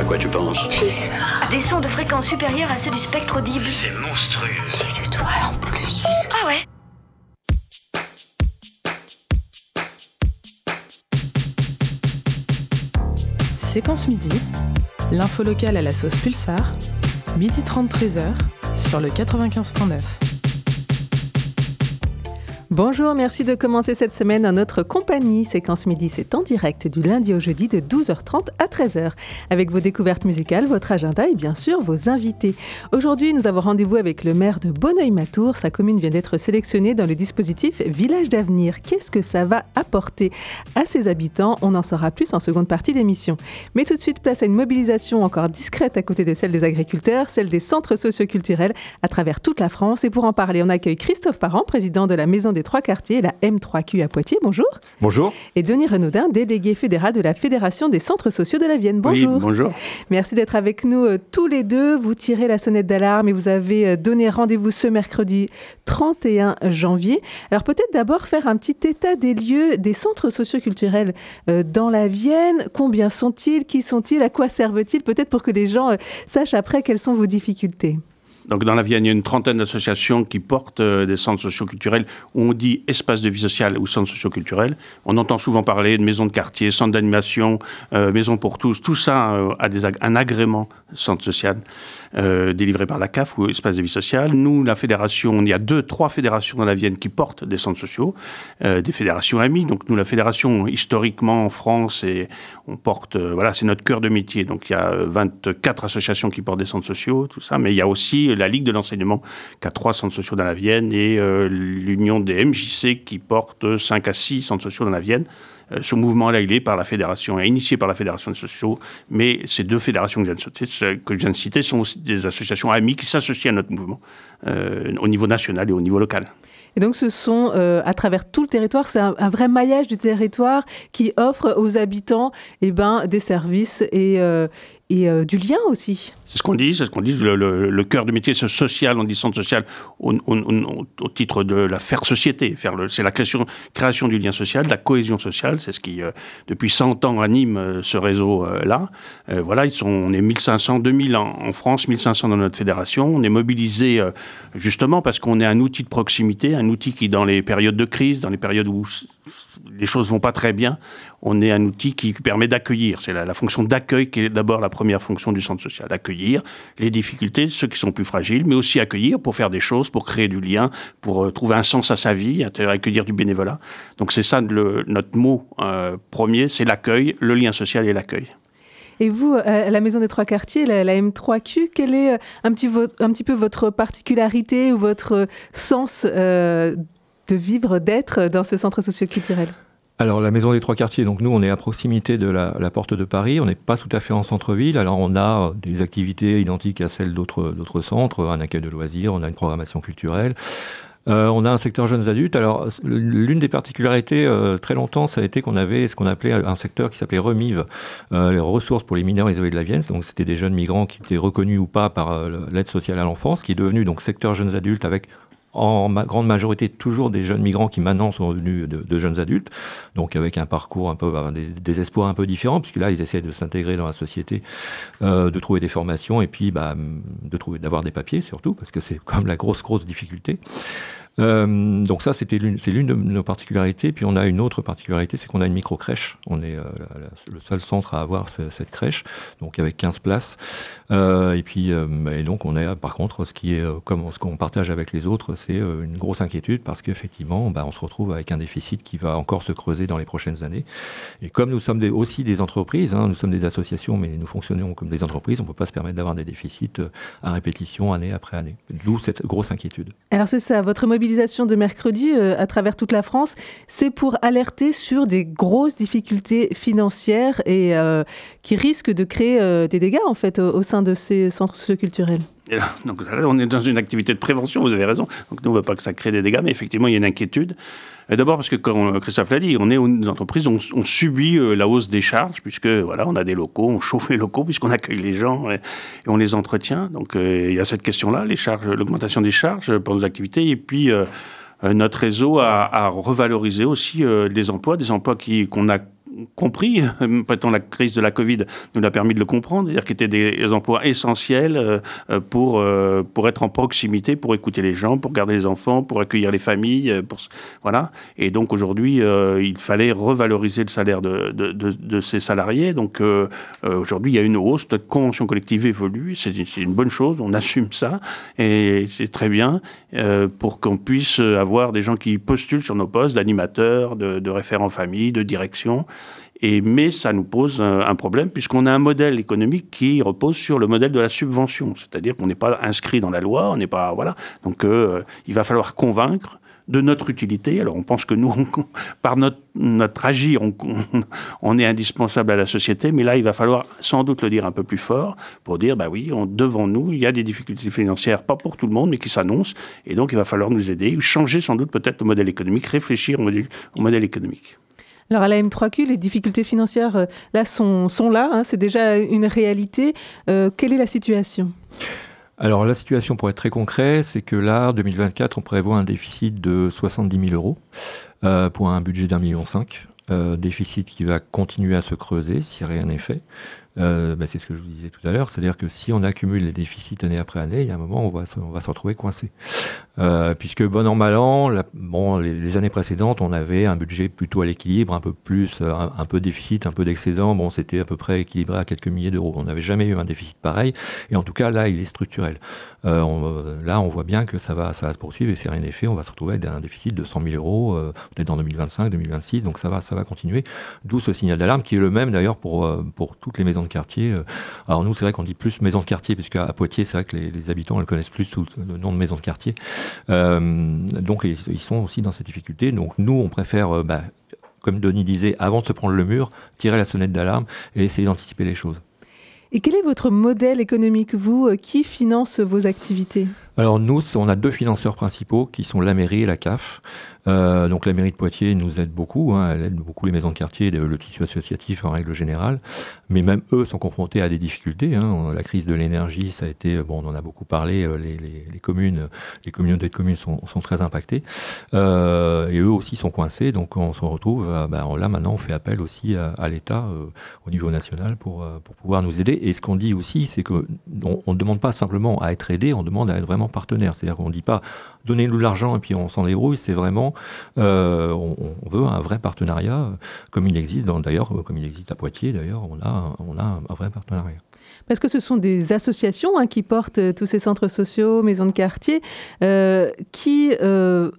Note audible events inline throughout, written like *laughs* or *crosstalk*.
À quoi tu penses. Des sons de fréquence supérieure à ceux du spectre audible. C'est monstrueux. Les étoiles en plus. Ah ouais Séquence midi, l'info locale à la sauce Pulsar, midi 30 13h sur le 95.9. Bonjour, merci de commencer cette semaine en notre compagnie. Séquence Midi, c'est en direct du lundi au jeudi de 12h30 à 13h, avec vos découvertes musicales, votre agenda et bien sûr vos invités. Aujourd'hui, nous avons rendez-vous avec le maire de Bonneuil-Matour. Sa commune vient d'être sélectionnée dans le dispositif Village d'avenir. Qu'est-ce que ça va apporter à ses habitants? On en saura plus en seconde partie d'émission. Mais tout de suite, place à une mobilisation encore discrète à côté de celle des agriculteurs, celle des centres socioculturels à travers toute la France. Et pour en parler, on accueille Christophe Parent, président de la Maison des Trois Quartiers, la M3Q à Poitiers. Bonjour. Bonjour. Et Denis Renaudin, délégué fédéral de la Fédération des centres sociaux de la Vienne. Bonjour. Oui, bonjour. Merci d'être avec nous euh, tous les deux. Vous tirez la sonnette d'alarme et vous avez euh, donné rendez-vous ce mercredi 31 janvier. Alors peut-être d'abord faire un petit état des lieux des centres socioculturels euh, dans la Vienne. Combien sont-ils? Qui sont-ils? À quoi servent-ils? Peut-être pour que les gens euh, sachent après quelles sont vos difficultés. Donc dans la Vienne, il y a une trentaine d'associations qui portent euh, des centres socioculturels où on dit espace de vie sociale ou centre socioculturel. On entend souvent parler de maisons de quartier, centres d'animation, euh, maisons pour tous. Tout ça euh, a un agrément centre social euh, délivré par la CAF ou espace de vie sociale. Nous, la fédération, il y a deux, trois fédérations dans la Vienne qui portent des centres sociaux, euh, des fédérations amies. Donc nous, la fédération, historiquement en France, et on porte, euh, voilà, c'est notre cœur de métier. Donc il y a euh, 24 associations qui portent des centres sociaux, tout ça. Mais il y a aussi la Ligue de l'enseignement qui a trois centres sociaux dans la Vienne et euh, l'Union des MJC qui porte 5 à 6 centres sociaux dans la Vienne. Euh, ce mouvement-là, il est par la fédération, est initié par la fédération des sociaux, mais ces deux fédérations que je viens de citer, sont aussi des associations amies qui s'associent à notre mouvement euh, au niveau national et au niveau local. Et donc, ce sont euh, à travers tout le territoire, c'est un, vrai maillage du territoire qui offre aux habitants eh ben, des services et, et euh, du lien aussi. C'est ce qu'on dit, c'est ce qu'on dit. Le, cœur du métier, c'est social, on dit centre social au, titre de la faire société. Faire c'est la création, création du lien social, de la cohésion sociale. C'est ce qui, euh, depuis 100 ans, anime euh, ce réseau-là. voilà, ils sont, on est 1500, 2000 en, en France, 1500 dans notre fédération. On est mobilisé justement parce qu'on est un outil de proximité, un outil qui, dans les périodes de crise, dans les périodes où les choses vont pas très bien, on est un outil qui permet d'accueillir. C'est la, la fonction d'accueil qui est d'abord la première fonction du centre social. Accueillir les difficultés, ceux qui sont plus fragiles, mais aussi accueillir pour faire des choses, pour créer du lien, pour euh, trouver un sens à sa vie, accueillir du bénévolat. Donc c'est ça notre mot euh, premier, c'est l'accueil, le lien social et l'accueil. Et vous, euh, la Maison des Trois Quartiers, la, la M3Q, quelle est un petit, peu votre particularité ou votre sens de vivre, d'être dans ce centre socioculturel Alors, la Maison des Trois Quartiers, donc nous, on est à proximité de la, porte de Paris. On n'est pas tout à fait en centre-ville. Alors, on a euh, des activités identiques à celles d'autres centres, un accueil de loisirs, on a une programmation culturelle. Euh, on a un secteur jeunes adultes. Alors, l'une des particularités, euh, très longtemps, ça a été qu'on avait ce qu'on appelait un secteur qui s'appelait REMIV, les ressources pour les mineurs isolés de la Vienne. Donc, c'était des jeunes migrants qui étaient reconnus ou pas par l'aide sociale à l'enfance, qui est devenu donc secteur jeunes adultes avec en ma grande majorité toujours des jeunes migrants qui maintenant sont devenus de, jeunes adultes, donc avec un parcours un peu, des, des espoirs un peu différents, puisque là ils essaient de s'intégrer dans la société, euh, de trouver des formations et puis bah, de trouver, d'avoir des papiers surtout, parce que c'est *laughs* même la grosse grosse difficulté. Euh, donc ça, c'était c'est l'une de nos particularités. Puis on a une autre particularité, c'est qu'on a une micro-crèche. On est euh, le seul centre à avoir ce- cette crèche, donc avec 15 places. Euh, et puis, donc on a, par contre, ce qui est, comme ce qu'on partage avec les autres, c'est une grosse inquiétude parce qu'effectivement, bah, on se retrouve avec un déficit qui va encore se creuser dans les prochaines années. Et comme nous sommes aussi des entreprises, hein, nous sommes des associations, mais nous fonctionnons comme des entreprises, on ne peut pas se permettre d'avoir des déficits à répétition année après année. D'où cette grosse inquiétude. Alors c'est ça, votre de mercredi euh, à travers toute la France, c'est pour alerter sur des grosses difficultés financières et euh, qui risquent de créer euh, des dégâts en fait au, au sein de ces centres socioculturels. Donc on est dans une activité de prévention, vous avez raison. Donc nous, on ne veut pas que ça crée des dégâts, mais effectivement, il y a une inquiétude. D'abord parce que, comme Christophe l'a dit, on est une entreprise, on, subit euh, la hausse des charges, puisque voilà, on a des locaux, on chauffe les locaux, puisqu'on accueille les gens et, on les entretient. Donc euh, il y a cette question-là, les charges, l'augmentation des charges pour nos activités, et puis euh, euh, notre réseau a, revalorisé aussi euh, les emplois, des emplois qu'on a compris, *laughs* peut-être la crise de la Covid nous a permis de le comprendre, c'est-à-dire qu'ils étaient des emplois essentiels euh, euh, pour, euh, pour être en proximité, pour écouter les gens, pour garder les enfants, pour accueillir les familles. Voilà. Et donc aujourd'hui, il fallait revaloriser le salaire de, de, de, ces salariés. Donc aujourd'hui, il y a une hausse, notre convention collective évolue, c'est une bonne chose, on assume ça, et c'est très bien pour qu'on puisse avoir des gens qui postulent sur nos postes d'animateurs, de, de référents famille, de direction. Et, mais ça nous pose un, problème puisqu'on a un modèle économique qui repose sur le modèle de la subvention, c'est-à-dire qu'on n'est pas inscrit dans la loi, on n'est pas voilà. Donc euh, il va falloir convaincre de notre utilité. Alors on pense que nous, *laughs* par notre, notre agir, on, on, est indispensable à la société, mais là il va falloir sans doute le dire un peu plus fort pour dire bah oui, devant nous il y a des difficultés financières, pas pour tout le monde, mais qui s'annoncent, et donc il va falloir nous aider, changer sans doute peut-être le modèle économique, réfléchir au modèle économique. Alors à la M3Q, les difficultés financières euh, là sont, sont là, hein, c'est déjà une réalité. Euh, quelle est la situation? Alors la situation, pour être très concret, c'est que là, 2024, on prévoit un déficit de 70 000 euros euh, pour un budget d'un million cinq. déficit qui va continuer à se creuser si rien n'est fait. Euh, bah, c'est ce que je vous disais tout à l'heure, c'est-à-dire que si on accumule les déficits année après année, il y a un moment on va se, on va se retrouver coincé. Euh, puisque bon an, mal an, bon, les, années précédentes, on avait un budget plutôt à l'équilibre, un peu plus, euh, un, peu déficit, un peu d'excédent, bon, c'était à peu près équilibré à quelques milliers d'euros. On n'avait jamais eu un déficit pareil, et en tout cas, là, il est structurel. là, on voit bien que ça va, ça va se poursuivre, et si rien n'est fait, on va se retrouver avec un déficit de 100 000 euros, peut-être en 2025, 2026, donc ça va, ça va continuer. D'où ce signal d'alarme, qui est le même d'ailleurs pour, pour toutes les de quartier. Euh, alors nous, c'est vrai qu'on dit plus maison de quartier, puisqu'à à Poitiers, c'est vrai que les, habitants le connaissent plus sous le nom de maison de quartier. Euh, donc ils, sont aussi dans ces difficultés. Donc nous, on préfère, euh, bah, comme Denis disait, avant de se prendre le mur, tirer la sonnette d'alarme et essayer d'anticiper les choses. Et quel est votre modèle économique, vous Qui finance vos activités? Alors nous, on a deux financeurs principaux qui sont la mairie et la CAF. Euh, donc la mairie de Poitiers nous aide beaucoup, hein, elle aide beaucoup les maisons de quartier, le tissu associatif en règle générale, mais même eux sont confrontés à des difficultés. Hein. La crise de l'énergie, ça a été, bon, on en a beaucoup parlé, euh, les, les, communes, les communautés de communes sont, très impactées, euh, et eux aussi sont coincés, donc on se retrouve, ben, là maintenant on fait appel aussi à, l'État au niveau national pour, pour pouvoir nous aider. Et ce qu'on dit aussi, c'est qu'on ne demande pas simplement à être aidé, on demande à être vraiment partenaire. C'est-à-dire qu'on ne dit pas donnez-nous l'argent et puis on s'en débrouille. C'est vraiment, euh, on, veut un vrai partenariat, comme il existe d'ailleurs, comme il existe à Poitiers d'ailleurs, on a, on a un vrai partenariat. Parce que ce sont des associations hein, qui portent euh, tous ces centres sociaux, maisons de quartier, euh, qui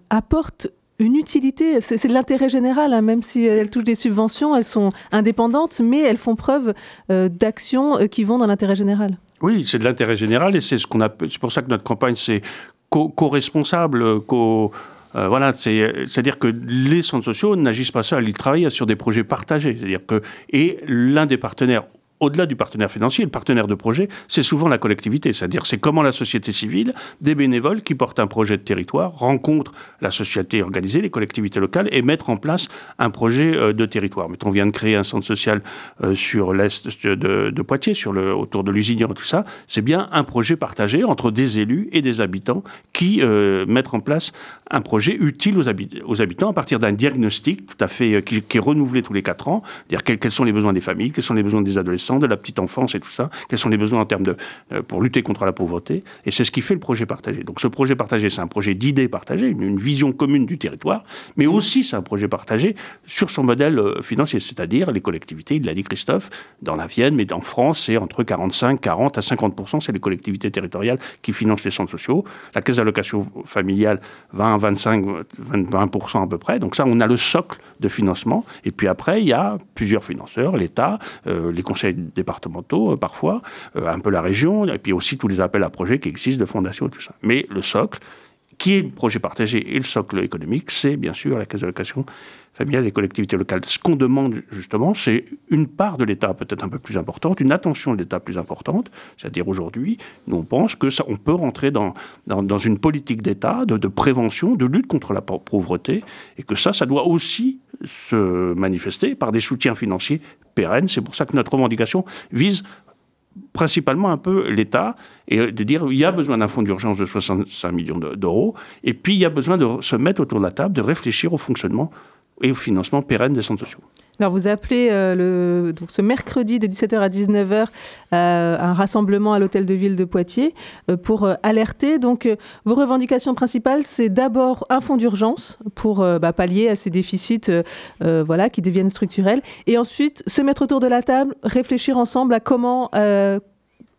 apportent une utilité, c'est de l'intérêt général, hein, même si elles touchent des subventions, elles sont indépendantes, mais elles font preuve d'actions qui vont dans l'intérêt général. Oui, c'est de l'intérêt général et c'est ce qu'on appelle. C'est pour ça que notre campagne c'est co-responsable, co, euh, voilà, c'est-à-dire que les centres sociaux n'agissent pas seuls, ils travaillent sur des projets partagés. C'est-à-dire que et l'un des partenaires au-delà du partenaire financier, le partenaire de projet, c'est souvent la collectivité. C'est-à-dire, c'est comment la société civile, des bénévoles qui portent un projet de territoire, rencontrent la société organisée, les collectivités locales, et mettre en place un projet euh, de territoire. Mais on vient de créer un centre social euh, sur l'est de, Poitiers, sur le, autour de l'usine, tout ça. C'est bien un projet partagé entre des élus et des habitants qui euh, mettent en place un projet utile aux, habitants à partir d'un diagnostic tout à fait qui, est renouvelé tous les quatre ans, dire quels sont les besoins des familles, quels sont les besoins des adolescents de la petite enfance et tout ça, quels sont les besoins en termes de euh, pour lutter contre la pauvreté. Et c'est ce qui fait le projet partagé. Donc ce projet partagé, c'est un projet d'idées partagées, une, vision commune du territoire, mais aussi c'est un projet partagé sur son modèle euh, financier, c'est-à-dire les collectivités. Il l'a dit Christophe, dans la Vienne, mais en France, c'est entre 45, 40 à 50% c'est les collectivités territoriales qui financent les centres sociaux. La caisse d'allocation familiale, 20, 25, 20 à peu près. Donc ça, on a le socle de financement. Et puis après, il y a plusieurs financeurs, l'État, euh, les conseils départementaux euh, parfois, euh, un peu la région, et puis aussi tous les appels à projets qui existent de fondations et tout ça. Mais le socle, qui est le projet partagé et le socle économique, c'est bien sûr la caisse d'allocation familiale des collectivités locales. Ce qu'on demande justement, c'est une part de l'État peut-être un peu plus importante, une attention de l'État plus importante. C'est-à-dire aujourd'hui, nous on pense que ça, on peut rentrer dans, dans, une politique d'État de, de, prévention, de lutte contre la pauvreté, et que ça, ça doit aussi se manifester par des soutiens financiers pérennes. C'est pour ça que notre revendication vise principalement un peu l'État et de dire il y a besoin d'un fonds d'urgence de 65 millions d'euros et puis il y a besoin de se mettre autour de la table, de réfléchir au fonctionnement et au financement pérenne des centres sociaux. Alors vous appelez euh, donc ce mercredi de 17h à 19h euh, un rassemblement à l'hôtel de ville de Poitiers euh, pour alerter. Donc vos revendications principales, c'est d'abord un fonds d'urgence pour bah, pallier à ces déficits voilà, qui deviennent structurels. Et ensuite se mettre autour de la table, réfléchir ensemble à comment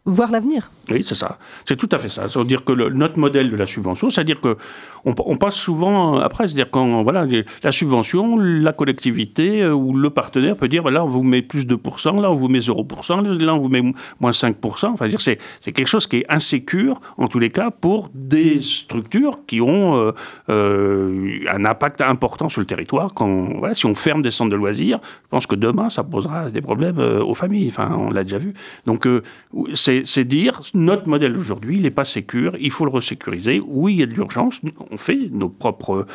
voir l'avenir. Oui, c'est ça. C'est tout à fait ça. C'est-à-dire que notre modèle de la subvention, c'est-à-dire que on, passe souvent après, c'est-à-dire quand voilà, la subvention, la collectivité euh, ou le partenaire peut dire, ben là on vous met plus de pourcents, là on vous met 0%, là on vous met moins 5%. Enfin, c'est quelque chose qui est insécure en tous les cas pour des structures qui ont euh, euh, un impact important sur le territoire. Quand voilà, si on ferme des centres de loisirs, je pense que demain ça posera des problèmes aux familles. Enfin, on l'a déjà vu. Donc c'est dire notre modèle aujourd'hui, il n'est pas sécure, il faut le resécuriser. Oui, il y a de l'urgence, on fait nos propres,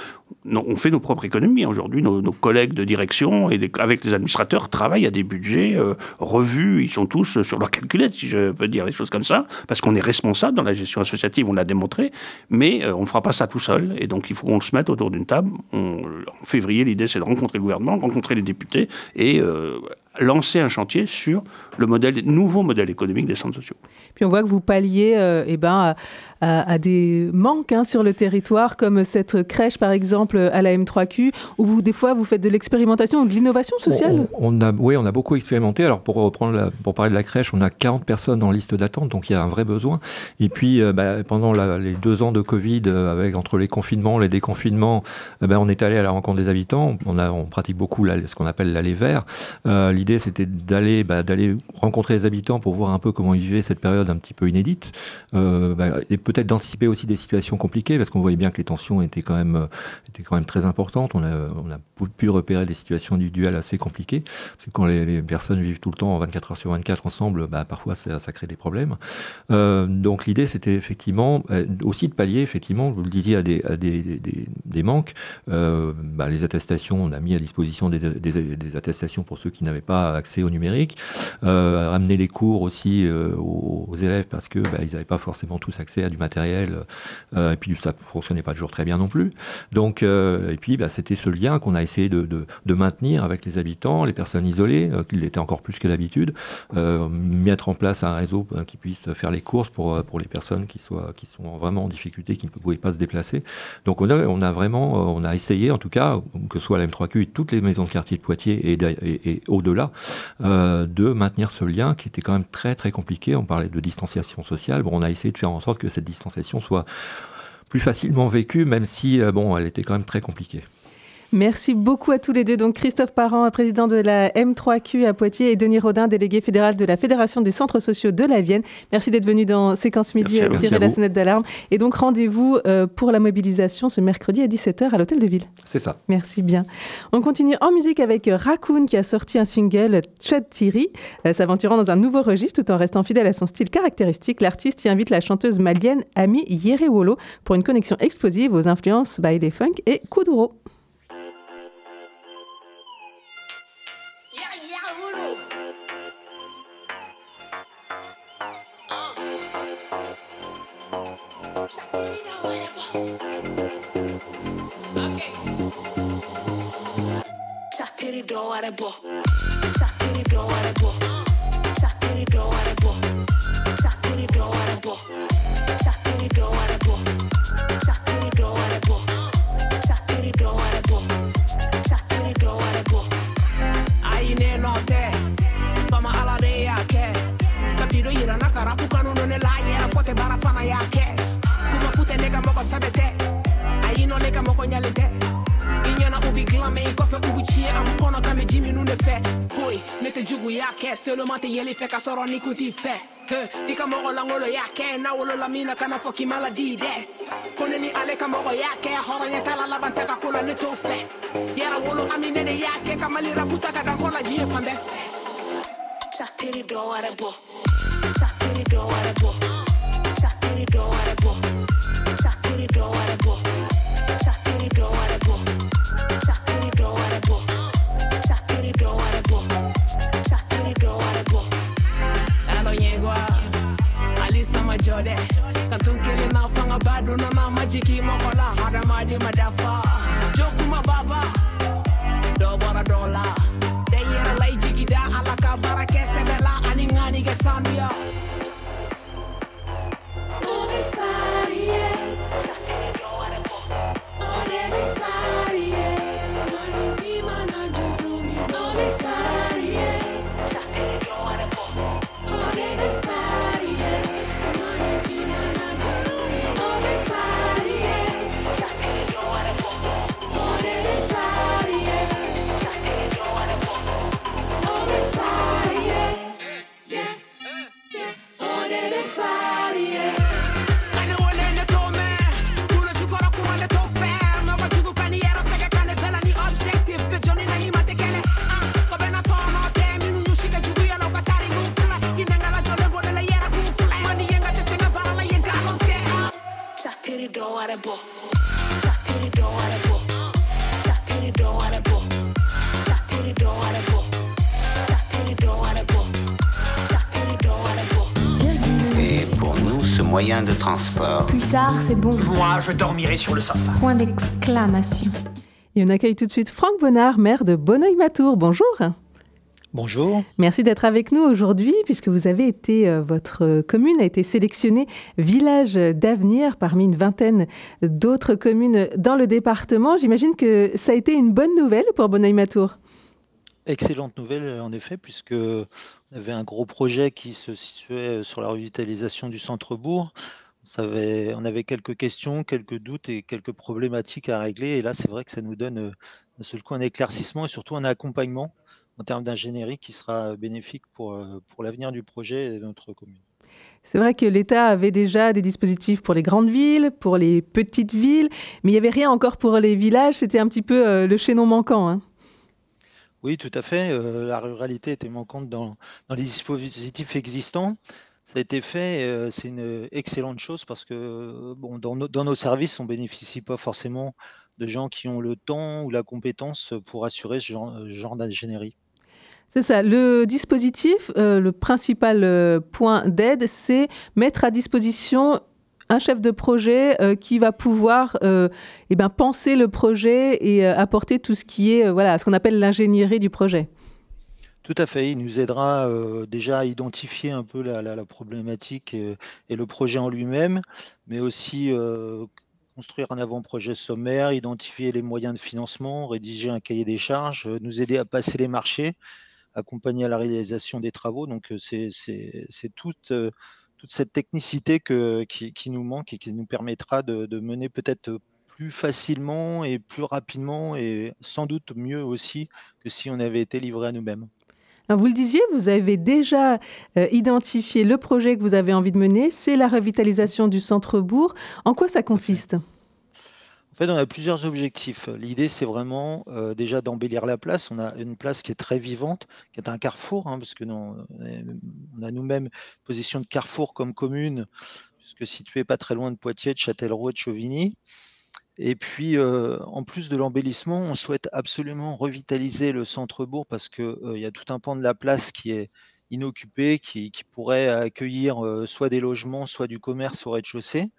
on fait nos propres économies. Aujourd'hui, nos, collègues de direction et avec les administrateurs travaillent à des budgets euh, revus, ils sont tous sur leur calculette, si je peux dire les choses comme ça, parce qu'on est responsable dans la gestion associative, on l'a démontré, mais euh, on ne fera pas ça tout seul, et donc il faut qu'on se mette autour d'une table. en février, l'idée c'est de rencontrer le gouvernement, rencontrer les députés, et euh, lancer un chantier sur le modèle, nouveau modèle économique des centres sociaux. Puis on voit que vous palliez euh, eh ben, à, des manques hein, sur le territoire, comme cette crèche par exemple à la M3Q, où vous, des fois vous faites de l'expérimentation ou de l'innovation sociale Oui, on a beaucoup expérimenté. Alors pour, reprendre pour parler de la crèche, on a 40 personnes en liste d'attente, donc il y a un vrai besoin. Et puis euh, bah, pendant les deux ans de Covid, euh, avec entre les confinements, les déconfinements, bah, on est allé à la rencontre des habitants. On, pratique beaucoup ce qu'on appelle l'aller vert. L'idée c'était d'aller bah, rencontrer les habitants pour voir un peu comment ils vivaient cette période un petit peu inédite. Euh, et peut-être d'anticiper aussi des situations compliquées, parce qu'on voyait bien que les tensions étaient quand même, euh, étaient quand même très importantes. On a, on a pu repérer des situations individuelles assez compliquées. Parce que quand les, personnes vivent tout le temps 24 heures sur 24 ensemble, bah, parfois ça, ça, crée des problèmes. Euh, donc l'idée, c'était effectivement aussi de pallier, effectivement, vous le disiez, à des, à des, des, manques. Bah, les attestations, on a mis à disposition des, des attestations pour ceux qui n'avaient pas accès au numérique. Euh, amener les cours aussi aux, élèves parce que bah, ils n'avaient pas forcément tous accès à du matériel euh, et puis ça fonctionnait pas toujours très bien non plus. Donc euh, et puis bah, c'était ce lien qu'on a essayé de, maintenir avec les habitants, les personnes isolées, euh, qui l'étaient encore plus que d'habitude, mettre en place un réseau qui puisse faire les courses pour pour les personnes qui soient qui sont vraiment en difficulté, qui ne pouvaient pas se déplacer. Donc on a vraiment on a essayé en tout cas que ce soit la M3Q et toutes les maisons de quartier de Poitiers et, et, au-delà de maintenir ce lien qui était quand même très très compliqué. On parlait de distanciation sociale. Bon, on a essayé de faire en sorte que cette distanciation soit plus facilement vécue, même si euh, bon, elle était quand même très compliquée. Merci beaucoup à tous les deux. Donc Christophe Parent, président de la M3Q à Poitiers, et Denis Rodin, délégué fédéral de la Fédération des centres sociaux de la Vienne. Merci d'être venu dans Séquence Midi à tirer la sonnette d'alarme. Et donc rendez-vous euh, pour la mobilisation ce mercredi à 17h à l'Hôtel de Ville. C'est ça. Merci bien. On continue en musique avec Raccoon qui a sorti un single Chad Thierry, euh, s'aventurant dans un nouveau registre tout en restant fidèle à son style caractéristique. L'artiste y invite la chanteuse malienne Ami Yerewolo pour une connexion explosive aux influences baile funk et kuduro. Shakiri do arabo. Shakiri do arabo. Yeli fɛ ka sɔrɔ ni kun t'i fɛ i ka mɔgɔ langolo y'a kɛ n'a wolola min na kana fɔ k'i ma ladi dɛ ni ale ka mɔgɔ y'a kɛ hɔrɔnya t'a la laban ka ko la t'o fɛ yɛrɛ wolo ami ne y'a kɛ ka mali rapu ka dan fɔ la diɲɛ fan bɛɛ fɛ satiri dɔ my dad. Moyen de transport. Pulsar, c'est bon. Moi, je dormirai sur le sofa. Point d'exclamation. Et on accueille tout de suite Franck Bonnard, maire de Bonneuil-Matour. Bonjour. Bonjour. Merci d'être avec nous aujourd'hui, puisque vous avez été, euh, votre euh, commune a été sélectionnée village d'avenir parmi une vingtaine d'autres communes dans le département. J'imagine que ça a été une bonne nouvelle pour Bonneuil-Matour. Excellente nouvelle en effet, puisque on avait un gros projet qui se situait sur la revitalisation du centre-bourg. On, avait quelques questions, quelques doutes et quelques problématiques à régler. Et là, c'est vrai que ça nous donne euh, d'un seul coup un éclaircissement et surtout un accompagnement en termes d'ingénierie qui sera bénéfique pour, euh, pour l'avenir du projet et de notre commune. C'est vrai que l'État avait déjà des dispositifs pour les grandes villes, pour les petites villes, mais il n'y avait rien encore pour les villages. C'était un petit peu euh, le chaînon manquant. hein. Oui, tout à fait. euh, la ruralité était manquante dans, dans les dispositifs existants. Ça a été fait, euh, c'est une excellente chose parce que euh, bon, dans, nos- dans nos services, on bénéficie pas forcément de gens qui ont le temps ou la compétence pour assurer ce genre, d'ingénierie. C'est ça. Le dispositif, euh, le principal point d'aide, c'est mettre à disposition un chef de projet euh, qui va pouvoir euh, eh ben, penser le projet et euh, apporter tout ce qui est voilà, ce qu'on appelle l'ingénierie du projet. Tout à fait, il nous aidera déjà à identifier un peu la, problématique et, le projet en lui-même, mais aussi construire un avant-projet sommaire, identifier les moyens de financement, rédiger un cahier des charges, nous aider à passer les marchés, accompagner à la réalisation des travaux. Donc c'est toute, toute cette technicité que, qui, nous manque et qui nous permettra de, mener peut-être plus facilement et plus rapidement et sans doute mieux aussi que si on avait été livré à nous-mêmes. Vous le disiez, vous avez déjà euh, identifié le projet que vous avez envie de mener, c'est la revitalisation du centre-bourg. En quoi ça consiste? Fait, on a plusieurs objectifs. L'idée, c'est vraiment euh, déjà d'embellir la place. On a une place qui est très vivante, qui est un carrefour, hein, parce que nous, on a nous-mêmes position de carrefour comme commune, puisque située pas très loin de Poitiers, de Châtellerault de Chauvigny. Et puis, euh, en plus de l'embellissement, on souhaite absolument revitaliser le centre-bourg parce qu'il y a tout un pan de la place qui est inoccupé, qui, pourrait accueillir euh, soit des logements, soit du commerce au rez-de-chaussée.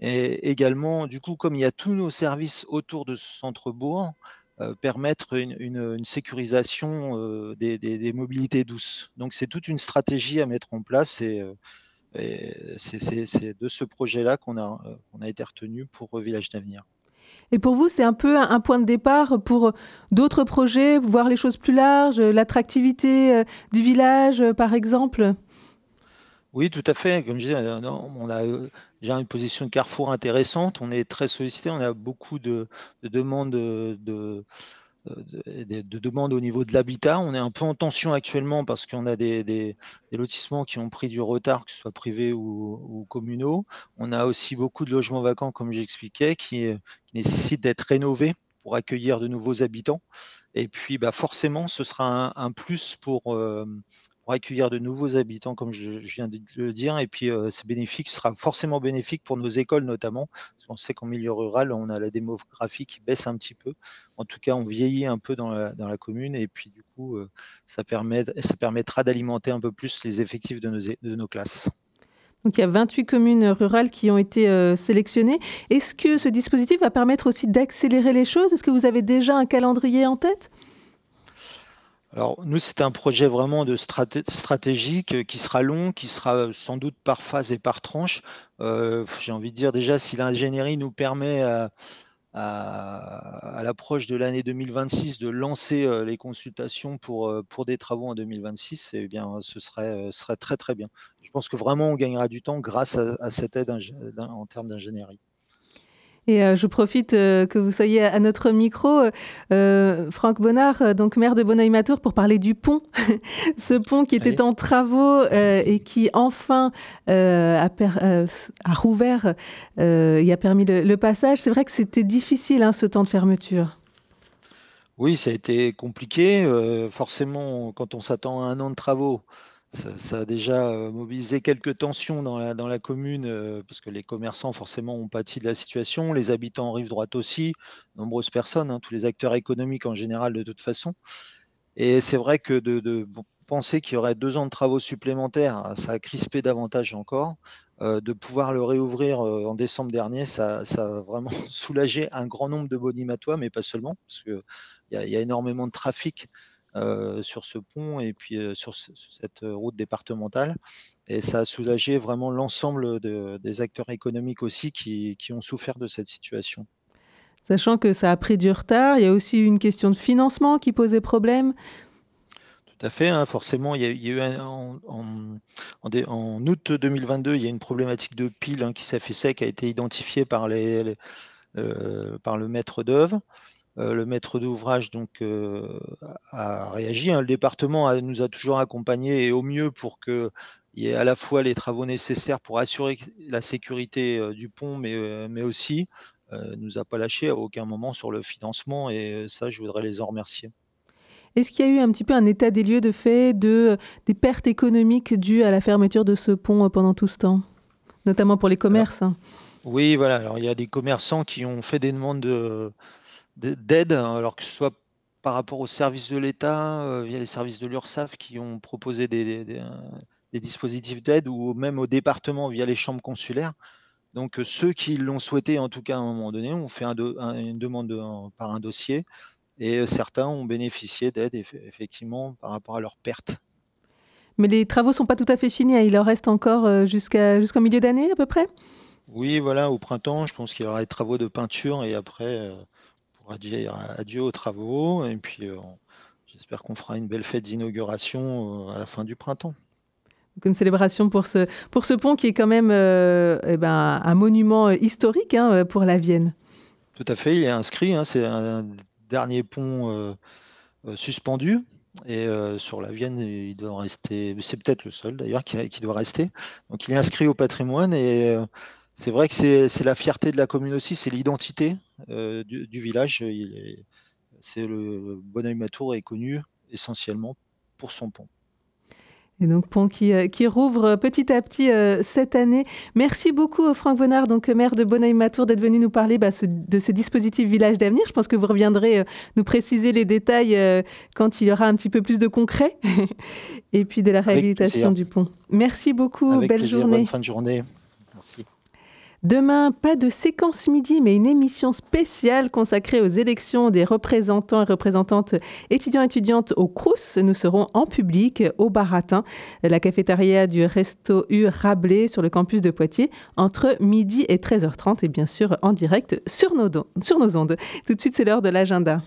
Et également, du coup, comme il y a tous nos services autour de ce centre-bourg, euh, permettre une, sécurisation euh, des, mobilités douces. Donc, c'est toute une stratégie à mettre en place et, euh, c'est- de ce projet-là qu'on a, été retenu pour Village d'Avenir. Et pour vous, c'est un peu un, point de départ pour d'autres projets, voir les choses plus larges, l'attractivité du village, par exemple? Oui, tout à fait. Comme je disais, euh, on a euh, déjà une position de carrefour intéressante. On est très sollicité. On a beaucoup de, de demandes de, de- de- de- de demandes au niveau de l'habitat. On est un peu en tension actuellement parce qu'on a des, lotissements qui ont pris du retard, que ce soit privés ou, communaux. On a aussi beaucoup de logements vacants, comme j'expliquais, qui, euh, nécessitent d'être rénovés pour accueillir de nouveaux habitants. Et puis, bah, forcément, ce sera un, plus pour, euh, pour accueillir de nouveaux habitants, comme je, viens de le dire. Et puis, euh, c'est bénéfique, sera forcément bénéfique pour nos écoles notamment. Parce qu'on sait qu'en milieu rural, on a la démographie qui baisse un petit peu. En tout cas, on vieillit un peu dans la, commune. Et puis, du coup, euh, ça, permet, ça permettra d'alimenter un peu plus les effectifs de nos, de nos classes. Donc il y a 28 communes rurales qui ont été euh, sélectionnées. Est-ce que ce dispositif va permettre aussi d'accélérer les choses? Est-ce que vous avez déjà un calendrier en tête? Alors nous, c'est un projet vraiment de straté- stratégique euh, qui sera long, qui sera sans doute par phase et par tranche. Euh, J'ai envie de dire déjà, si l'ingénierie nous permet à, à- l'approche de l'année 2026 de lancer euh, les consultations pour, euh, pour des travaux en 2026, eh bien, ce serait, euh, serait très très bien. Je pense que vraiment on gagnera du temps grâce à, cette aide en termes d'ingénierie. Et euh, je profite euh, que vous soyez à notre micro, euh, Franck Bonnard, donc maire de Bonneuil-Matour, pour parler du pont. *laughs* Ce pont qui était en travaux et qui enfin a, rouvert et a permis le, le passage. C'est vrai que c'était difficile hein, ce temps de fermeture. Oui, ça a été compliqué. forcément, quand on s'attend à un an de travaux, ça, a déjà euh, mobilisé quelques tensions dans la, commune, euh, parce que les commerçants, forcément, ont pâti de la situation, les habitants en rive droite aussi, nombreuses personnes, hein, tous les acteurs économiques en général, de toute façon. Et c'est vrai que de, penser qu'il y aurait deux ans de travaux supplémentaires, ah, ça a crispé davantage encore. Euh, de pouvoir le réouvrir en décembre dernier, ça, a vraiment *laughs* soulagé un grand nombre de bonimatois, mais pas seulement, parce que il y, a, énormément de trafic sur ce pont et puis euh, sur, ce- sur cette euh, route départementale. Et ça a soulagé vraiment l'ensemble de- des acteurs économiques aussi qui, qui ont souffert de cette situation. Sachant que ça a pris du retard, il y a aussi une question de financement qui posait problème. Tout à fait, hein, forcément, il y a, il y a eu un- en, août 2022, il y a une problématique de pile hein, qui s'est fait sec, qui a été identifiée par, les, les- euh, par le maître d'œuvre. Euh, le maître d'ouvrage donc euh, a réagi. hein. Le département a- nous a toujours accompagnés et au mieux pour qu'il y ait à la fois les travaux nécessaires pour assurer la sécurité euh, du pont, mais, mais aussi nous a pas lâché à aucun moment sur le financement et ça, je voudrais les en remercier. Est-ce qu'il y a eu un petit peu un état des lieux de fait de, des pertes économiques dues à la fermeture de ce pont pendant tout ce temps? Notamment pour les commerces. hein. Oui, voilà. Alors, il y a des commerçants qui ont fait des demandes de- de- d'aide, hein, alors que ce soit par rapport aux services de l'État, euh, via les services de l'URSSAF qui ont proposé des, des- des, euh, des dispositifs d'aide, ou même au département via les chambres consulaires. Donc, euh, ceux qui l'ont souhaité, en tout cas à un moment donné, ont fait un do- un- une demande de- par un dossier, et certains ont bénéficié d'aide, eff- effectivement, par rapport à leurs pertes. Mais les travaux sont pas tout à fait finis. hein. Il en reste encore jusqu'à, jusqu'au milieu d'année à peu près? Oui, voilà, au printemps, je pense qu'il y aura des travaux de peinture et après, euh, pourra dire adieu aux travaux. Et puis, euh, j'espère qu'on fera une belle fête d'inauguration euh, à la fin du printemps. Donc une célébration pour ce, pour ce pont qui est quand même euh, eh ben, un monument historique hein, pour la Vienne. Tout à fait, il est inscrit, hein, c'est un dernier pont euh, euh, suspendu. Et sur la Vienne, il doit rester, c'est peut-être le seul d'ailleurs qui, qui doit rester. Donc il est inscrit au patrimoine et c'est vrai que c'est la fierté de la commune aussi, c'est l'identité euh, du, du village. Il est- C'est le Bonneuil-Matour est connu essentiellement pour son pont. Et donc pont qui, euh, qui rouvre petit à petit euh, cette année. Merci beaucoup Franck Bonnard, donc maire de Bonneuil-Matour, d'être venu nous parler bah, ce- de ce dispositif Village d'avenir. Je pense que vous reviendrez euh, nous préciser les détails euh, quand il y aura un petit peu plus de concret *laughs* et puis de la réhabilitation du pont. Merci beaucoup, Avec belle plaisir, journée. bonne fin de journée. Merci. Demain, pas de séquence midi, mais une émission spéciale consacrée aux élections des représentants et représentantes étudiants et étudiantes au Crous. Nous serons en public au Baratin, la cafétéria du Resto U Rabelais sur le campus de Poitiers, entre midi et 13h30 et bien sûr en direct sur nos, sur nos ondes. Tout de suite, c'est l'heure de l'agenda.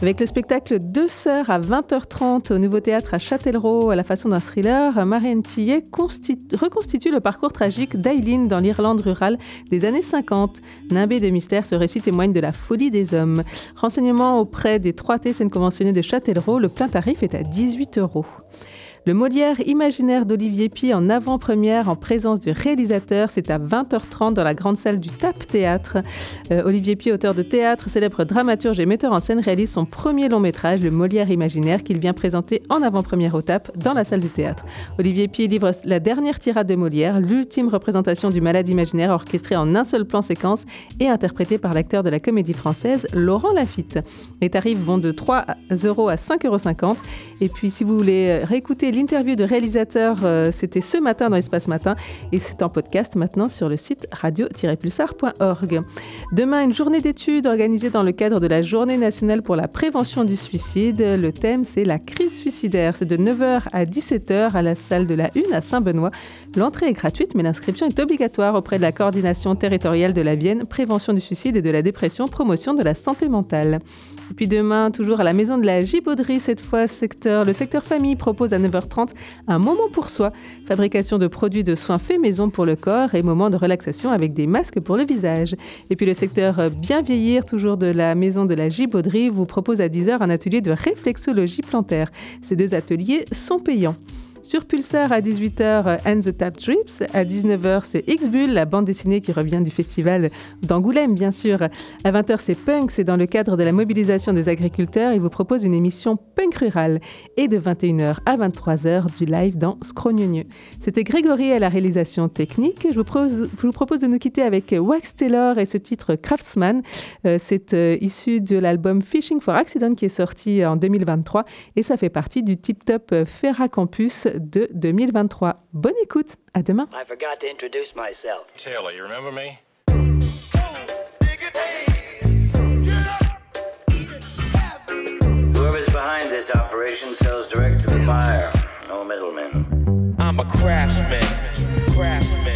Avec le spectacle Deux sœurs à 20h30 au Nouveau Théâtre à Châtellerault à la façon d'un thriller, Marianne Tillet consti- reconstitue le parcours tragique d'Aileen dans l'Irlande rurale des années 50. Nimbé de mystère, ce récit témoigne de la folie des hommes. Renseignements auprès des 3 T scènes conventionnées de Châtellerault, le plein tarif est à 18 euros. Le Molière imaginaire d'Olivier Py en avant-première en présence du réalisateur, c'est à 20h30 dans la grande salle du TAP Théâtre. Euh, Olivier Py, auteur de théâtre, célèbre dramaturge et metteur en scène, réalise son premier long métrage, Le Molière imaginaire, qu'il vient présenter en avant-première au TAP dans la salle du théâtre. Olivier Py livre la dernière tirade de Molière, l'ultime représentation du malade imaginaire orchestrée en un seul plan séquence et interprété par l'acteur de la comédie française Laurent Lafitte. Les tarifs vont de 3 euros à 5,50 euros. Et puis si vous voulez réécouter l'interview de réalisateur, euh, c'était ce matin dans Espace Matin et c'est en podcast maintenant sur le site radio-pulsar.org. Demain, une journée d'études organisée dans le cadre de la Journée nationale pour la prévention du suicide. Le thème, c'est la crise suicidaire. C'est de 9h à 17h à la salle de la Une à Saint-Benoît. L'entrée est gratuite, mais l'inscription est obligatoire auprès de la coordination territoriale de la Vienne, prévention du suicide et de la dépression, promotion de la santé mentale. Et puis demain, toujours à la maison de la Gibauderie, cette fois secteur, le secteur famille propose à 9h30 un moment pour soi, fabrication de produits de soins faits maison pour le corps et moment de relaxation avec des masques pour le visage. Et puis le secteur euh, bien vieillir, toujours de la maison de la Gibauderie, vous propose à 10h un atelier de réflexologie plantaire. Ces deux ateliers sont payants. Sur Pulsar à 18h, And the Tap Drips. À 19h, c'est X-Bull, la bande dessinée qui revient du festival d'Angoulême, bien sûr. À 20h, c'est Punk, c'est dans le cadre de la mobilisation des agriculteurs. Il vous propose une émission punk rurale. Et de 21h à 23h, du live dans Scrognonieux. C'était Grégory à la réalisation technique. Je vous, propose, de nous quitter avec Wax Taylor et ce titre Craftsman. Euh, c'est euh, issu de l'album Fishing for Accident qui est sorti en 2023 et ça fait partie du Tip Top Ferra Campus de 2023. Bonne écoute, à demain. I forgot to introduce myself. Taylor, you remember me? Whoever's behind this operation sells direct to the buyer. No middlemen. I'm a craftsman. Craftsman. Craftsman.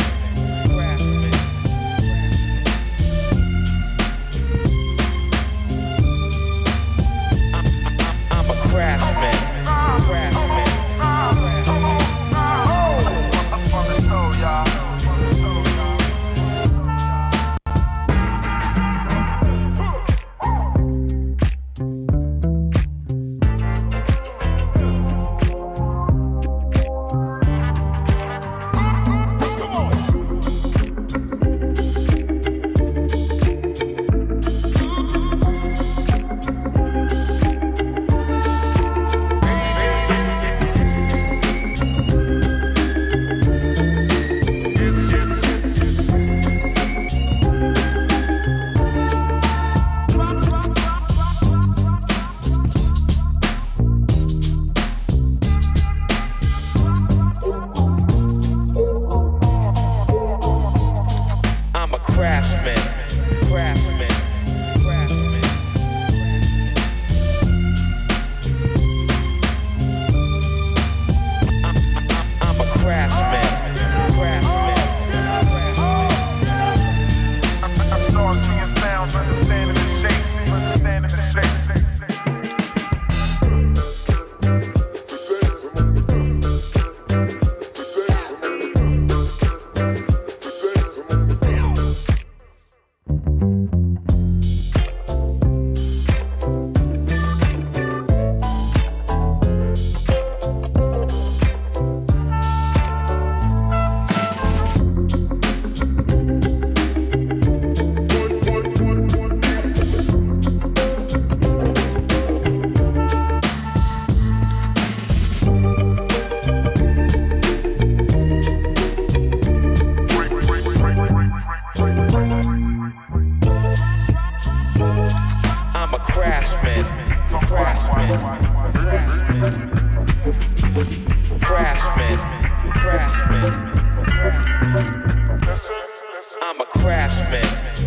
A craftsman. Craftsman. Craftsman. Craftsman. I'm a craftsman. Craftsman.